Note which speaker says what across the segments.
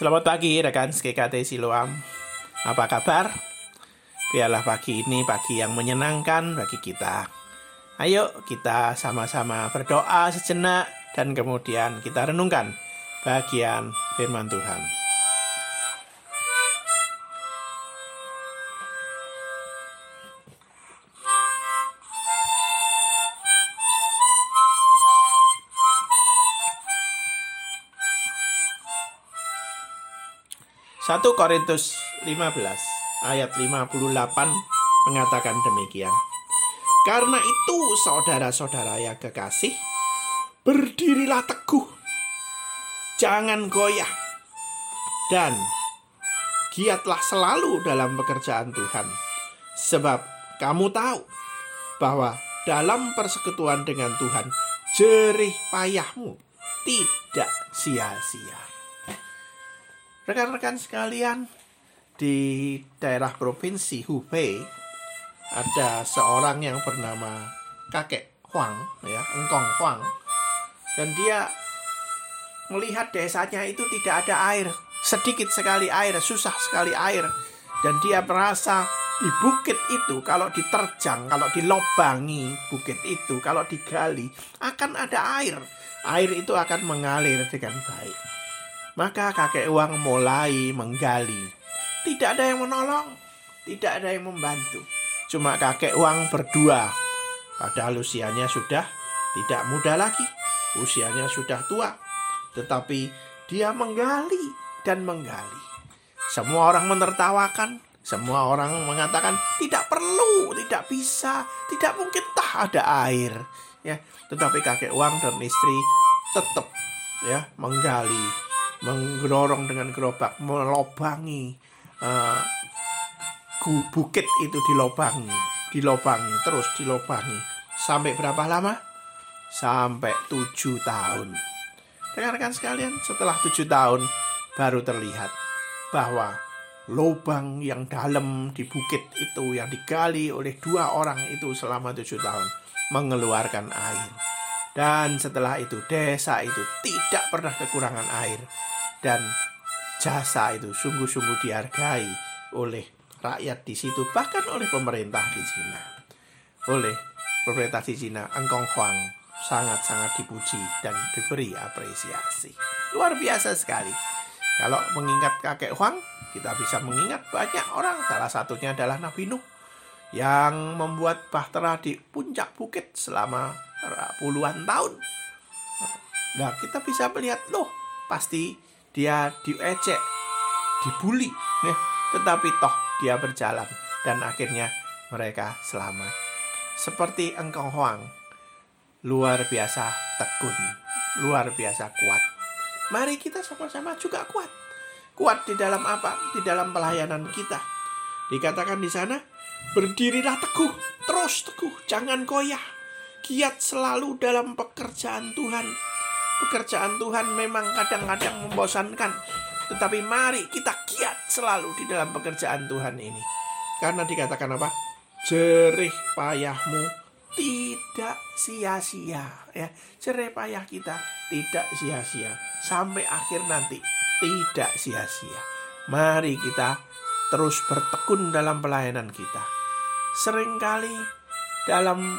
Speaker 1: Selamat pagi rekan SKKT Siloam. Apa kabar? Biarlah pagi ini pagi yang menyenangkan bagi kita. Ayo kita sama-sama berdoa sejenak dan kemudian kita renungkan bagian firman Tuhan. 1 Korintus 15 ayat 58 mengatakan demikian. Karena itu saudara-saudara yang kekasih, berdirilah teguh. Jangan goyah. Dan giatlah selalu dalam pekerjaan Tuhan. Sebab kamu tahu bahwa dalam persekutuan dengan Tuhan, jerih payahmu tidak sia-sia. Rekan-rekan sekalian, di daerah provinsi Hubei ada seorang yang bernama kakek Huang, ya, Engkong Huang, dan dia melihat desanya itu tidak ada air, sedikit sekali air, susah sekali air, dan dia merasa di bukit itu kalau diterjang, kalau dilobangi bukit itu, kalau digali akan ada air. Air itu akan mengalir dengan baik. Maka kakek uang mulai menggali. Tidak ada yang menolong, tidak ada yang membantu. Cuma kakek uang berdua. Padahal usianya sudah tidak muda lagi. Usianya sudah tua. Tetapi dia menggali dan menggali. Semua orang menertawakan, semua orang mengatakan tidak perlu, tidak bisa, tidak mungkin tak ada air. Ya, tetapi kakek uang dan istri tetap ya menggali menggerorong dengan gerobak melobangi uh, bukit itu dilobangi dilobangi terus dilobangi. Sampai berapa lama? Sampai tujuh tahun. Rekan-rekan sekalian setelah tujuh tahun baru terlihat bahwa lubang yang dalam di bukit itu yang digali oleh dua orang itu selama tujuh tahun mengeluarkan air. Dan setelah itu desa itu tidak pernah kekurangan air dan jasa itu sungguh-sungguh dihargai oleh rakyat di situ bahkan oleh pemerintah di Cina. Oleh pemerintah di Cina, Engkong Huang sangat-sangat dipuji dan diberi apresiasi. Luar biasa sekali. Kalau mengingat kakek Huang, kita bisa mengingat banyak orang. Salah satunya adalah Nabi Nuh yang membuat bahtera di puncak bukit selama puluhan tahun. Nah, kita bisa melihat, loh, pasti dia diecek, dibully, ya. tetapi toh dia berjalan dan akhirnya mereka selamat. Seperti engkau Huang, luar biasa tekun, luar biasa kuat. Mari kita sama-sama juga kuat. Kuat di dalam apa? Di dalam pelayanan kita. Dikatakan di sana, berdirilah teguh, terus teguh, jangan goyah giat selalu dalam pekerjaan Tuhan. Pekerjaan Tuhan memang kadang-kadang membosankan, tetapi mari kita giat selalu di dalam pekerjaan Tuhan ini. Karena dikatakan apa? Jerih payahmu tidak sia-sia ya. Jerih payah kita tidak sia-sia sampai akhir nanti tidak sia-sia. Mari kita terus bertekun dalam pelayanan kita. Seringkali dalam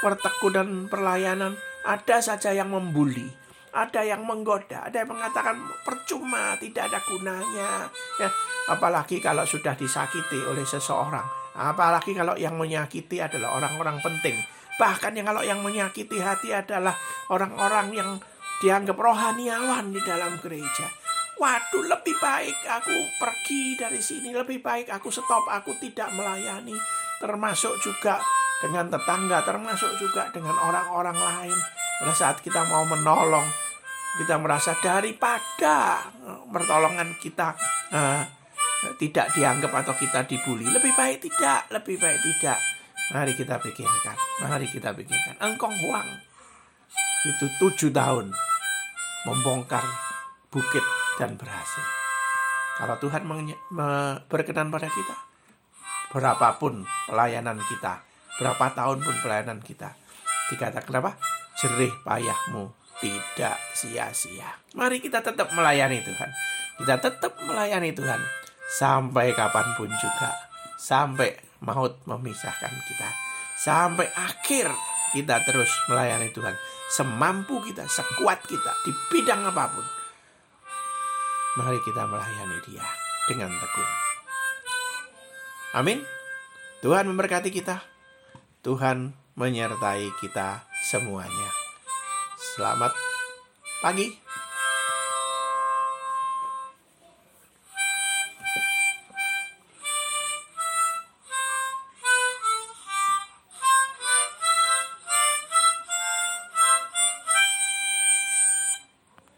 Speaker 1: pertekunan perlayanan ada saja yang membuli, ada yang menggoda, ada yang mengatakan percuma, tidak ada gunanya. Ya, apalagi kalau sudah disakiti oleh seseorang, apalagi kalau yang menyakiti adalah orang-orang penting. Bahkan yang kalau yang menyakiti hati adalah orang-orang yang dianggap rohaniawan di dalam gereja. Waduh, lebih baik aku pergi dari sini, lebih baik aku stop, aku tidak melayani. Termasuk juga dengan tetangga, termasuk juga dengan orang-orang lain. Pada saat kita mau menolong, kita merasa daripada pertolongan kita uh, tidak dianggap atau kita dibully, lebih baik tidak, lebih baik tidak. Mari kita pikirkan, mari kita pikirkan. Engkong Huang itu tujuh tahun membongkar bukit dan berhasil. Kalau Tuhan berkenan pada kita, berapapun pelayanan kita, berapa tahun pun pelayanan kita. Dikatakan apa? Jerih payahmu tidak sia-sia. Mari kita tetap melayani Tuhan. kita tetap melayani Tuhan sampai kapan pun juga. Sampai maut memisahkan kita. Sampai akhir kita terus melayani Tuhan. Semampu kita, sekuat kita, di bidang apa pun. Mari kita melayani dia dengan tekun. Amin. Tuhan memberkati kita. Tuhan menyertai kita semuanya. Selamat pagi.